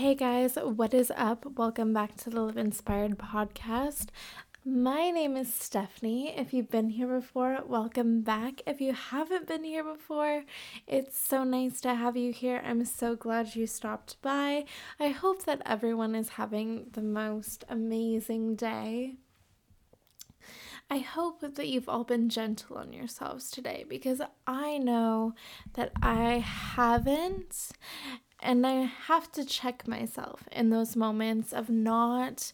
Hey guys, what is up? Welcome back to the Live Inspired podcast. My name is Stephanie. If you've been here before, welcome back. If you haven't been here before, it's so nice to have you here. I'm so glad you stopped by. I hope that everyone is having the most amazing day. I hope that you've all been gentle on yourselves today because I know that I haven't. And I have to check myself in those moments of not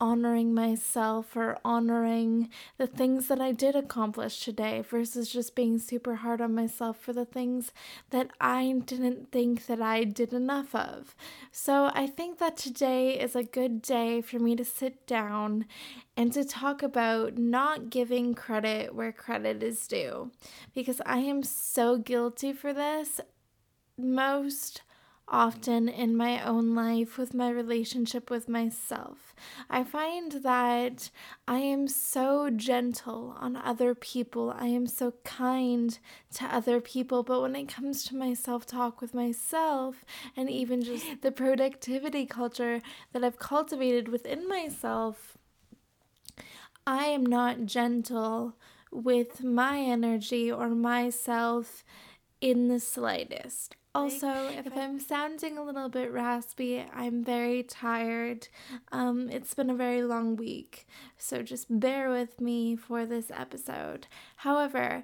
honoring myself or honoring the things that I did accomplish today versus just being super hard on myself for the things that I didn't think that I did enough of. So I think that today is a good day for me to sit down and to talk about not giving credit where credit is due because I am so guilty for this most often in my own life with my relationship with myself. I find that I am so gentle on other people, I am so kind to other people, but when it comes to my self talk with myself and even just the productivity culture that I've cultivated within myself, I am not gentle with my energy or myself in the slightest. Also, if I'm sounding a little bit raspy, I'm very tired. Um, it's been a very long week, so just bear with me for this episode. However,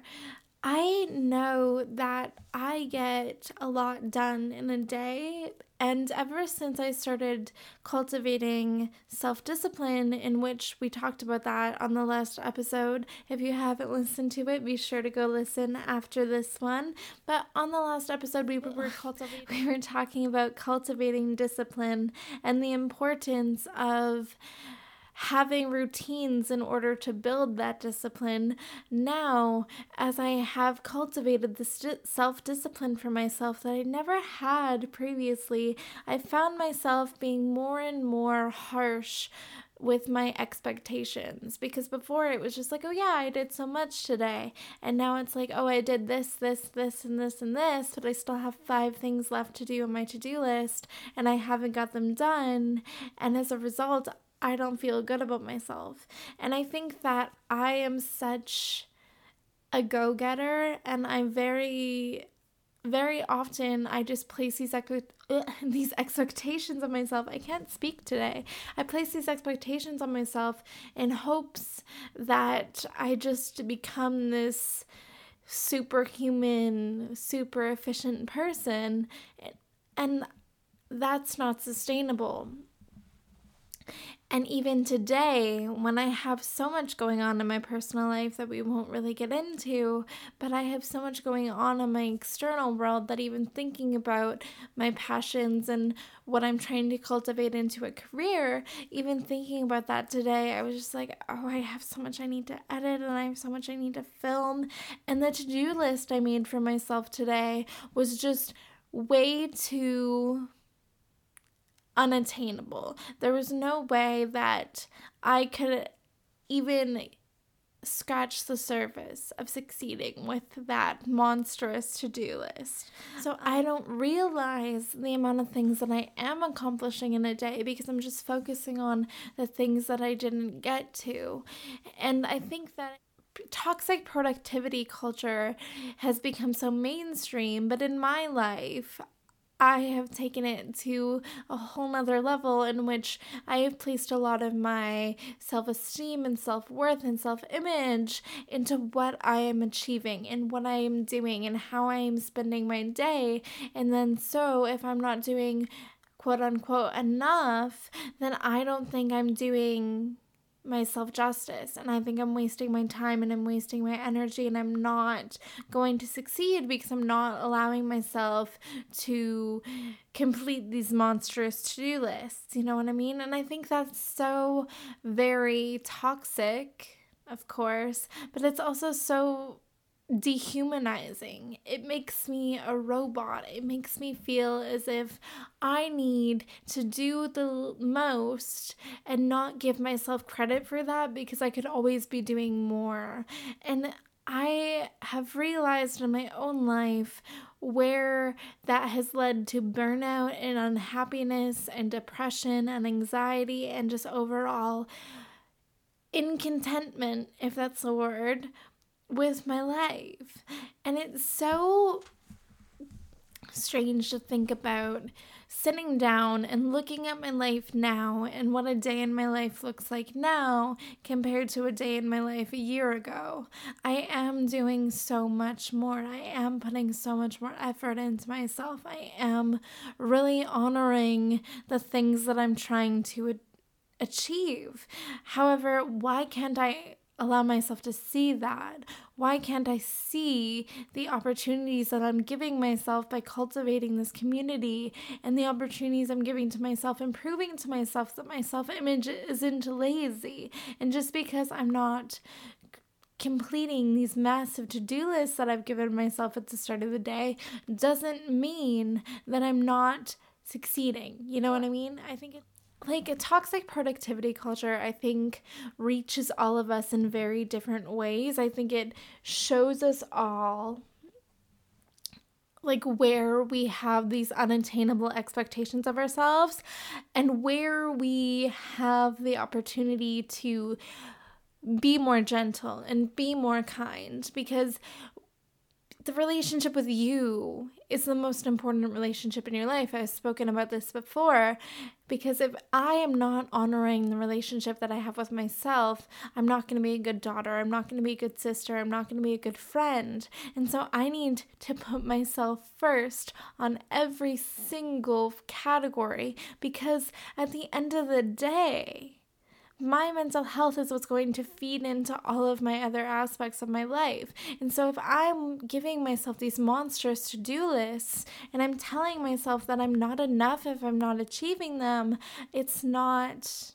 I know that I get a lot done in a day. And ever since I started cultivating self discipline, in which we talked about that on the last episode, if you haven't listened to it, be sure to go listen after this one. But on the last episode, we were cultivating, we were talking about cultivating discipline and the importance of having routines in order to build that discipline. Now, as I have cultivated this self discipline for myself that I never had previously, I found myself being more and more harsh with my expectations because before it was just like, oh yeah, I did so much today. And now it's like, oh, I did this, this, this, and this, and this, but I still have five things left to do on my to do list and I haven't got them done. And as a result, I don't feel good about myself. And I think that I am such a go getter and I'm very very often I just place these ex- these expectations on myself. I can't speak today. I place these expectations on myself in hopes that I just become this superhuman, super efficient person and that's not sustainable. And even today, when I have so much going on in my personal life that we won't really get into, but I have so much going on in my external world that even thinking about my passions and what I'm trying to cultivate into a career, even thinking about that today, I was just like, oh, I have so much I need to edit and I have so much I need to film. And the to do list I made for myself today was just way too unattainable. There was no way that I could even scratch the surface of succeeding with that monstrous to do list. So I don't realize the amount of things that I am accomplishing in a day because I'm just focusing on the things that I didn't get to. And I think that toxic productivity culture has become so mainstream, but in my life, I have taken it to a whole nother level in which I have placed a lot of my self esteem and self worth and self image into what I am achieving and what I am doing and how I am spending my day. And then, so if I'm not doing quote unquote enough, then I don't think I'm doing myself justice and I think I'm wasting my time and I'm wasting my energy and I'm not going to succeed because I'm not allowing myself to complete these monstrous to-do lists. You know what I mean? And I think that's so very toxic, of course, but it's also so dehumanizing. It makes me a robot. It makes me feel as if I need to do the most and not give myself credit for that because I could always be doing more. And I have realized in my own life where that has led to burnout and unhappiness and depression and anxiety and just overall incontentment, if that's a word, with my life. And it's so strange to think about sitting down and looking at my life now and what a day in my life looks like now compared to a day in my life a year ago. I am doing so much more. I am putting so much more effort into myself. I am really honoring the things that I'm trying to achieve. However, why can't I allow myself to see that? Why can't I see the opportunities that I'm giving myself by cultivating this community and the opportunities I'm giving to myself and proving to myself that my self image isn't lazy? And just because I'm not completing these massive to do lists that I've given myself at the start of the day doesn't mean that I'm not succeeding. You know what I mean? I think it like a toxic productivity culture i think reaches all of us in very different ways. I think it shows us all like where we have these unattainable expectations of ourselves and where we have the opportunity to be more gentle and be more kind. Because the relationship with you is the most important relationship in your life. I've spoken about this before because if I am not honoring the relationship that I have with myself, I'm not going to be a good daughter. I'm not going to be a good sister. I'm not going to be a good friend. And so I need to put myself first on every single category because at the end of the day, my mental health is what's going to feed into all of my other aspects of my life. And so if I'm giving myself these monstrous to do lists and I'm telling myself that I'm not enough if I'm not achieving them, it's not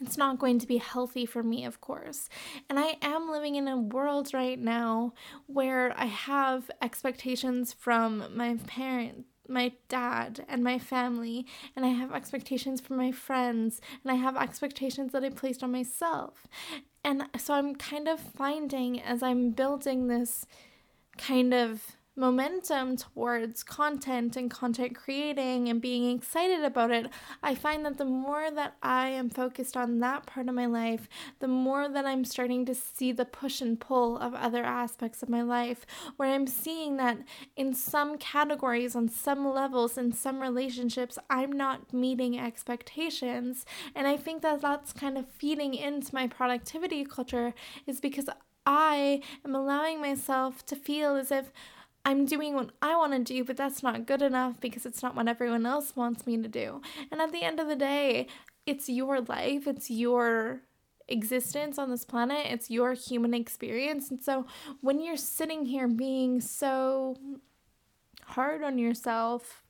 it's not going to be healthy for me, of course. And I am living in a world right now where I have expectations from my parents my dad and my family, and I have expectations for my friends, and I have expectations that I placed on myself. And so I'm kind of finding as I'm building this kind of momentum towards content and content creating and being excited about it, I find that the more that I am focused on that part of my life, the more that I'm starting to see the push and pull of other aspects of my life, where I'm seeing that in some categories, on some levels, in some relationships, I'm not meeting expectations. And I think that that's kind of feeding into my productivity culture, is because I am allowing myself to feel as if I'm doing what I want to do, but that's not good enough because it's not what everyone else wants me to do. And at the end of the day, it's your life, it's your existence on this planet, it's your human experience. And so when you're sitting here being so hard on yourself,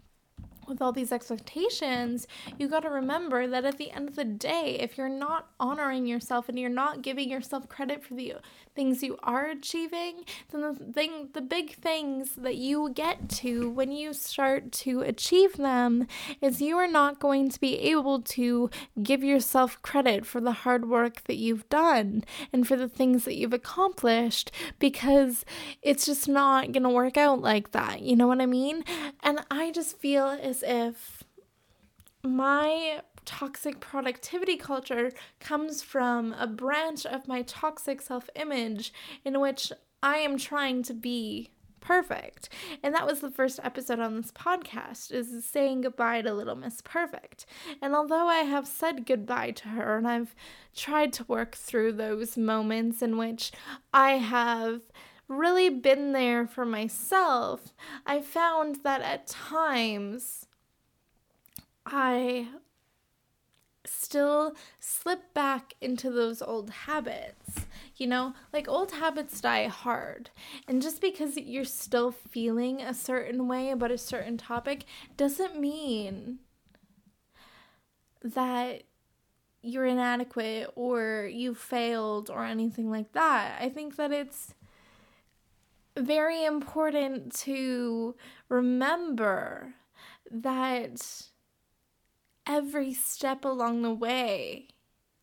with all these expectations, you got to remember that at the end of the day, if you're not honoring yourself and you're not giving yourself credit for the things you are achieving, then the thing the big things that you get to when you start to achieve them is you are not going to be able to give yourself credit for the hard work that you've done and for the things that you've accomplished because it's just not going to work out like that. You know what I mean? And I just feel as if my toxic productivity culture comes from a branch of my toxic self image in which I am trying to be perfect. And that was the first episode on this podcast is saying goodbye to little Miss Perfect. And although I have said goodbye to her and I've tried to work through those moments in which I have really been there for myself, I found that at times I still slip back into those old habits. You know, like old habits die hard. And just because you're still feeling a certain way about a certain topic doesn't mean that you're inadequate or you failed or anything like that. I think that it's very important to remember that every step along the way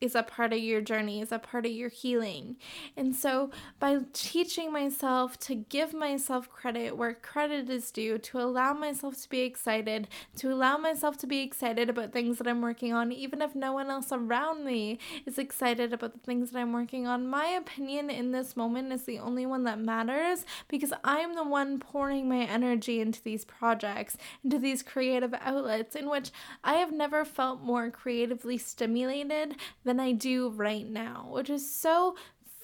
is a part of your journey, is a part of your healing. And so, by teaching myself to give myself credit where credit is due, to allow myself to be excited, to allow myself to be excited about things that I'm working on, even if no one else around me is excited about the things that I'm working on, my opinion in this moment is the only one that matters because I'm the one pouring my energy into these projects, into these creative outlets in which I have never felt more creatively stimulated than I do right now, which is so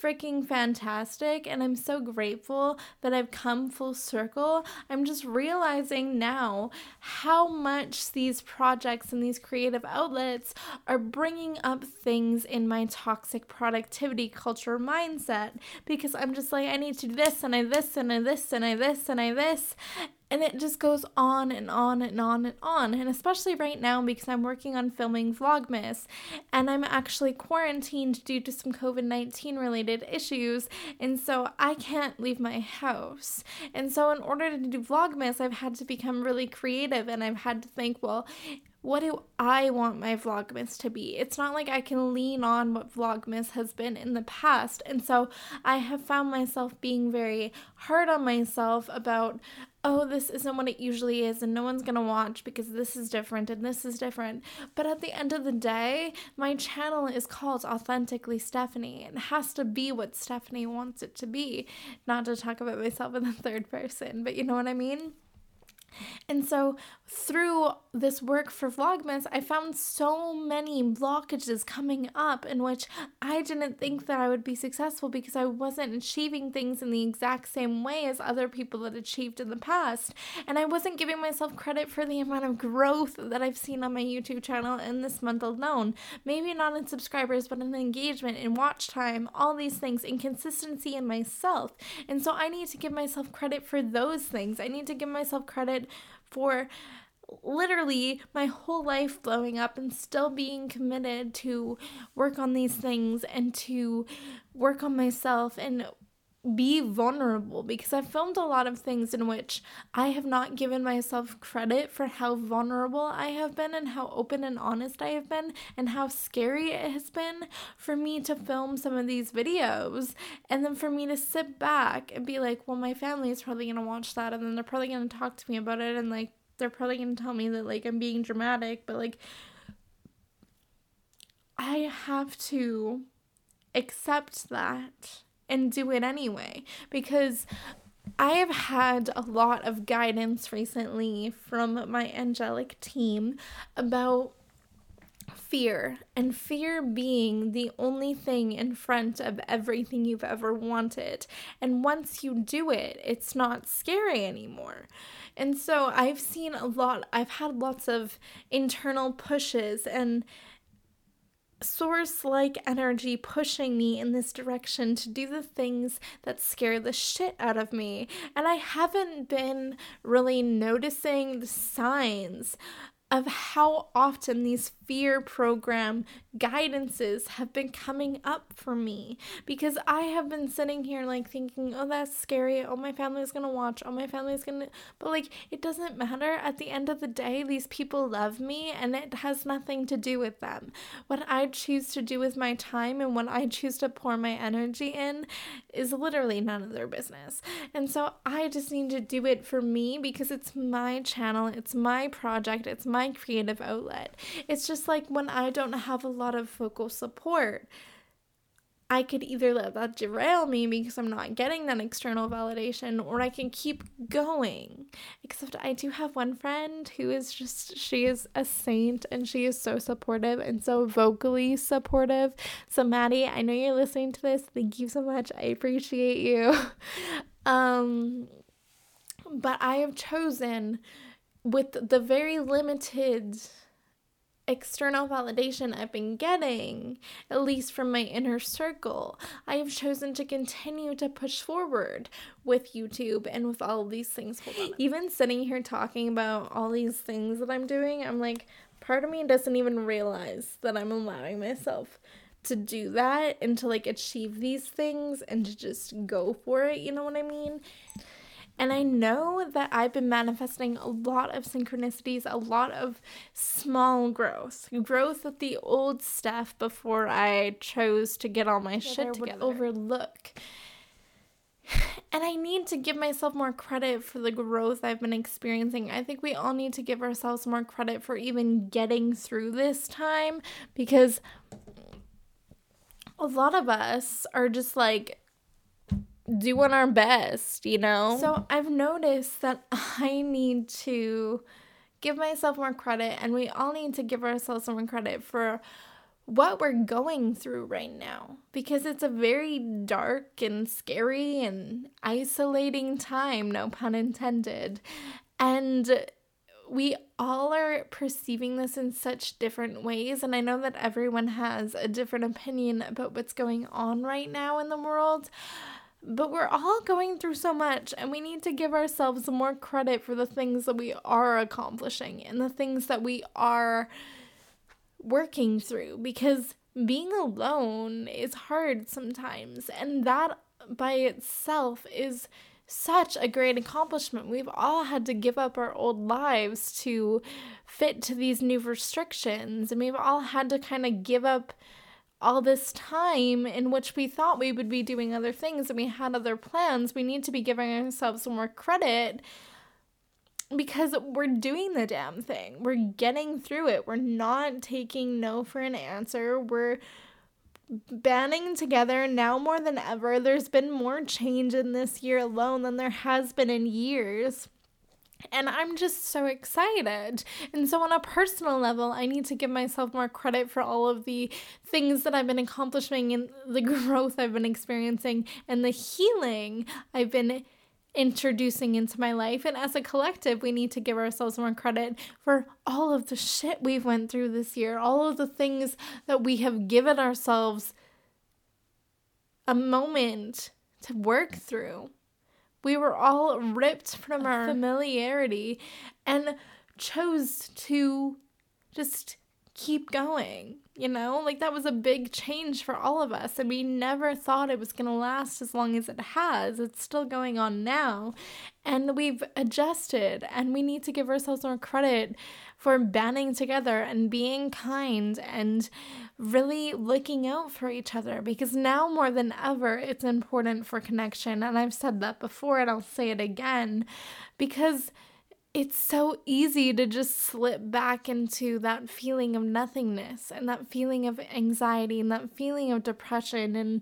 freaking fantastic and I'm so grateful that I've come full circle. I'm just realizing now how much these projects and these creative outlets are bringing up things in my toxic productivity culture mindset because I'm just like I need to do this and I this and I this and I this and I this and it just goes on and on and on and on. And especially right now because I'm working on filming Vlogmas and I'm actually quarantined due to some COVID 19 related issues. And so I can't leave my house. And so, in order to do Vlogmas, I've had to become really creative and I've had to think, well, what do I want my Vlogmas to be? It's not like I can lean on what Vlogmas has been in the past. And so I have found myself being very hard on myself about, oh, this isn't what it usually is, and no one's gonna watch because this is different and this is different. But at the end of the day, my channel is called Authentically Stephanie. It has to be what Stephanie wants it to be. Not to talk about myself in the third person, but you know what I mean? And so, through this work for Vlogmas, I found so many blockages coming up in which I didn't think that I would be successful because I wasn't achieving things in the exact same way as other people had achieved in the past. And I wasn't giving myself credit for the amount of growth that I've seen on my YouTube channel in this month alone. Maybe not in subscribers, but in engagement, in watch time, all these things, in consistency in myself. And so, I need to give myself credit for those things. I need to give myself credit for literally my whole life blowing up and still being committed to work on these things and to work on myself and be vulnerable because I've filmed a lot of things in which I have not given myself credit for how vulnerable I have been and how open and honest I have been and how scary it has been for me to film some of these videos. And then for me to sit back and be like, well, my family is probably going to watch that and then they're probably going to talk to me about it and like they're probably going to tell me that like I'm being dramatic, but like I have to accept that and do it anyway because I have had a lot of guidance recently from my angelic team about fear and fear being the only thing in front of everything you've ever wanted. And once you do it, it's not scary anymore. And so I've seen a lot, I've had lots of internal pushes and source like energy pushing me in this direction to do the things that scare the shit out of me. And I haven't been really noticing the signs of how often these fear program guidances have been coming up for me because I have been sitting here like thinking, oh, that's scary. Oh, my family is gonna watch. Oh, my family is gonna. But like, it doesn't matter. At the end of the day, these people love me and it has nothing to do with them. What I choose to do with my time and what I choose to pour my energy in is literally none of their business. And so I just need to do it for me because it's my channel, it's my project, it's my creative outlet. It's just like when I don't have a lot of vocal support. I could either let that derail me because I'm not getting that external validation, or I can keep going. Except I do have one friend who is just, she is a saint and she is so supportive and so vocally supportive. So, Maddie, I know you're listening to this. Thank you so much. I appreciate you. um, but I have chosen with the very limited external validation I've been getting, at least from my inner circle, I have chosen to continue to push forward with YouTube and with all these things. Even sitting here talking about all these things that I'm doing, I'm like, part of me doesn't even realize that I'm allowing myself to do that and to like achieve these things and to just go for it, you know what I mean? And I know that I've been manifesting a lot of synchronicities, a lot of small growth, growth with the old stuff before I chose to get all my shit together. Would overlook. And I need to give myself more credit for the growth I've been experiencing. I think we all need to give ourselves more credit for even getting through this time because a lot of us are just like doing our best, you know? So I've noticed that I need to give myself more credit, and we all need to give ourselves more credit for what we're going through right now because it's a very dark and scary and isolating time, no pun intended. And we all are perceiving this in such different ways. And I know that everyone has a different opinion about what's going on right now in the world. But we're all going through so much, and we need to give ourselves more credit for the things that we are accomplishing and the things that we are working through because being alone is hard sometimes. And that by itself is such a great accomplishment. We've all had to give up our old lives to fit to these new restrictions, and we've all had to kind of give up all this time in which we thought we would be doing other things and we had other plans, we need to be giving ourselves more credit because we're doing the damn thing. We're getting through it. We're not taking no for an answer. We're banding together now more than ever. There's been more change in this year alone than there has been in years. And I'm just so excited. And so, on a personal level, I need to give myself more credit for all of the things that I've been accomplishing and the growth I've been experiencing and the healing I've been introducing into my life. And as a collective, we need to give ourselves more credit for all of the shit we've went through this year, all of the things that we have given ourselves a moment to work through. We were all ripped from our familiarity. and chose to just keep going. You know, like that was a big change for all of us, and we never thought it was going to last as long as it has. It's still going on now, and we've adjusted, and we need to give ourselves more credit for banding together and being kind and really looking out for each other because now more than ever it's important for connection. And I've said that before and I'll say it again because it's so easy to just slip back into that feeling of nothingness and that feeling of anxiety and that feeling of depression and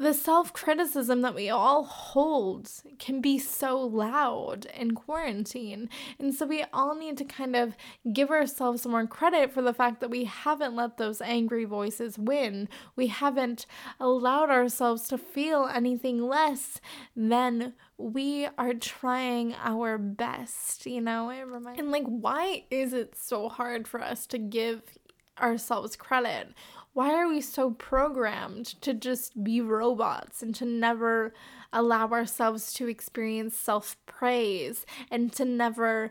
the self criticism that we all hold can be so loud in quarantine. And so we all need to kind of give ourselves more credit for the fact that we haven't let those angry voices win. We haven't allowed ourselves to feel anything less than we are trying our best, you know? It reminds and like why is it so hard for us to give ourselves credit? Why are we so programmed to just be robots and to never allow ourselves to experience self praise and to never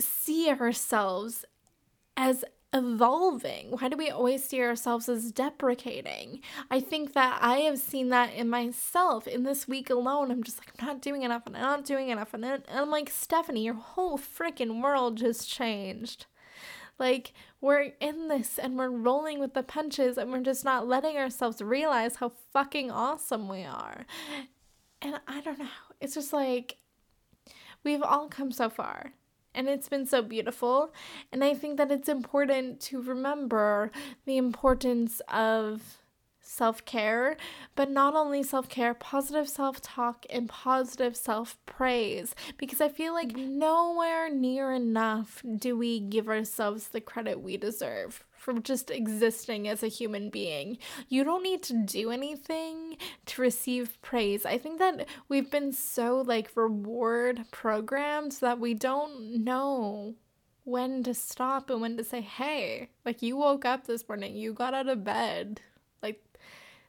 see ourselves as evolving? Why do we always see ourselves as deprecating? I think that I have seen that in myself in this week alone. I'm just like, I'm not doing enough and I'm not doing enough. And then I'm like, Stephanie, your whole freaking world just changed. Like, we're in this and we're rolling with the punches and we're just not letting ourselves realize how fucking awesome we are. And I don't know. It's just like we've all come so far and it's been so beautiful. And I think that it's important to remember the importance of self care, but not only self care, positive self talk and positive self praise. Because I feel like mm-hmm. nowhere near enough do we give ourselves the credit we deserve for just existing as a human being. You don't need to do anything to receive praise. I think that we've been so like reward programmed that we don't know when to stop and when to say, hey, like you woke up this morning, you got out of bed.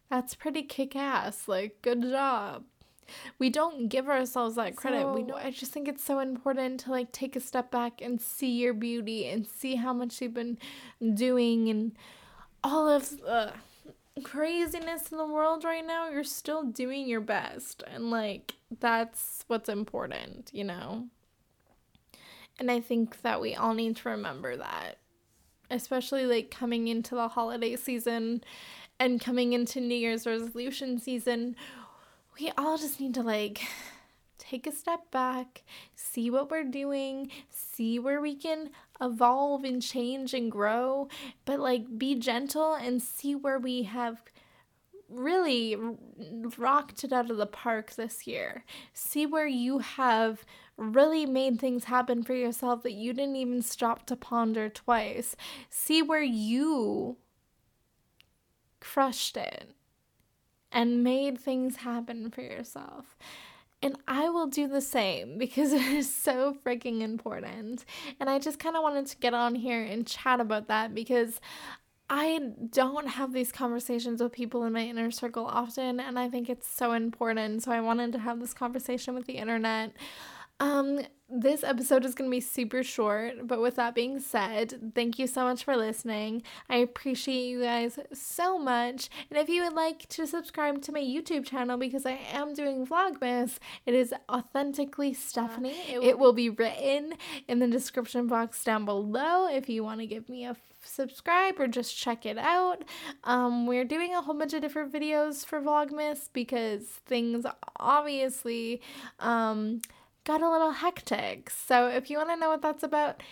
That's pretty kick ass. Like, good job. We don't give ourselves that credit. So, we know I just think it's so important to like take a step back and see your beauty and see how much you've been doing and all of the uh, craziness in the world right now. You're still doing your best and like That's what's important, you know? And I think that we all need to remember that, especially like coming into the holiday season and coming into New Year's resolution season. We all just need to like take a step back, see what we're doing, see where we can evolve and change and grow, but like be gentle and see where we have really rocked it out of the park this year. See where you have really made things happen for yourself that you didn't even stop to ponder twice. See where you crushed it and made things happen for yourself. And I will do the same because it is so freaking important. And I just kind of wanted to get on here and chat about that because I don't have these conversations with people in my inner circle often, and I think it's so important. So I wanted to have this conversation with the internet. Um, this episode is going to be super short, but with that being said, thank you so much for listening. I appreciate you guys so much. And if you would like to subscribe to my YouTube channel because I am doing Vlogmas, it is authentically Stephanie. It will, it will be written in the description box down below if you want to give me a subscribe or just check it out. Um, we're doing a whole bunch of different videos for Vlogmas because things obviously um, got a little hectic. So if you want to know what that's about,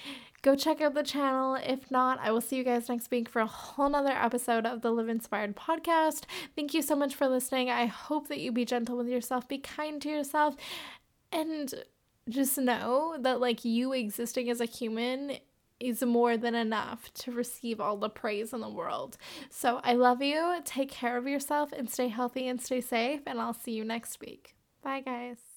go check out the channel. If not, I will see you guys next week for a whole nother episode of the Live Inspired podcast. Thank you so much for listening. I hope that you be gentle with yourself, be kind to yourself, and just know that like you existing as a human is more than enough to receive all the praise in the world. So I love you. Take care of yourself and stay healthy and stay safe. And I'll see you next week. Bye, guys.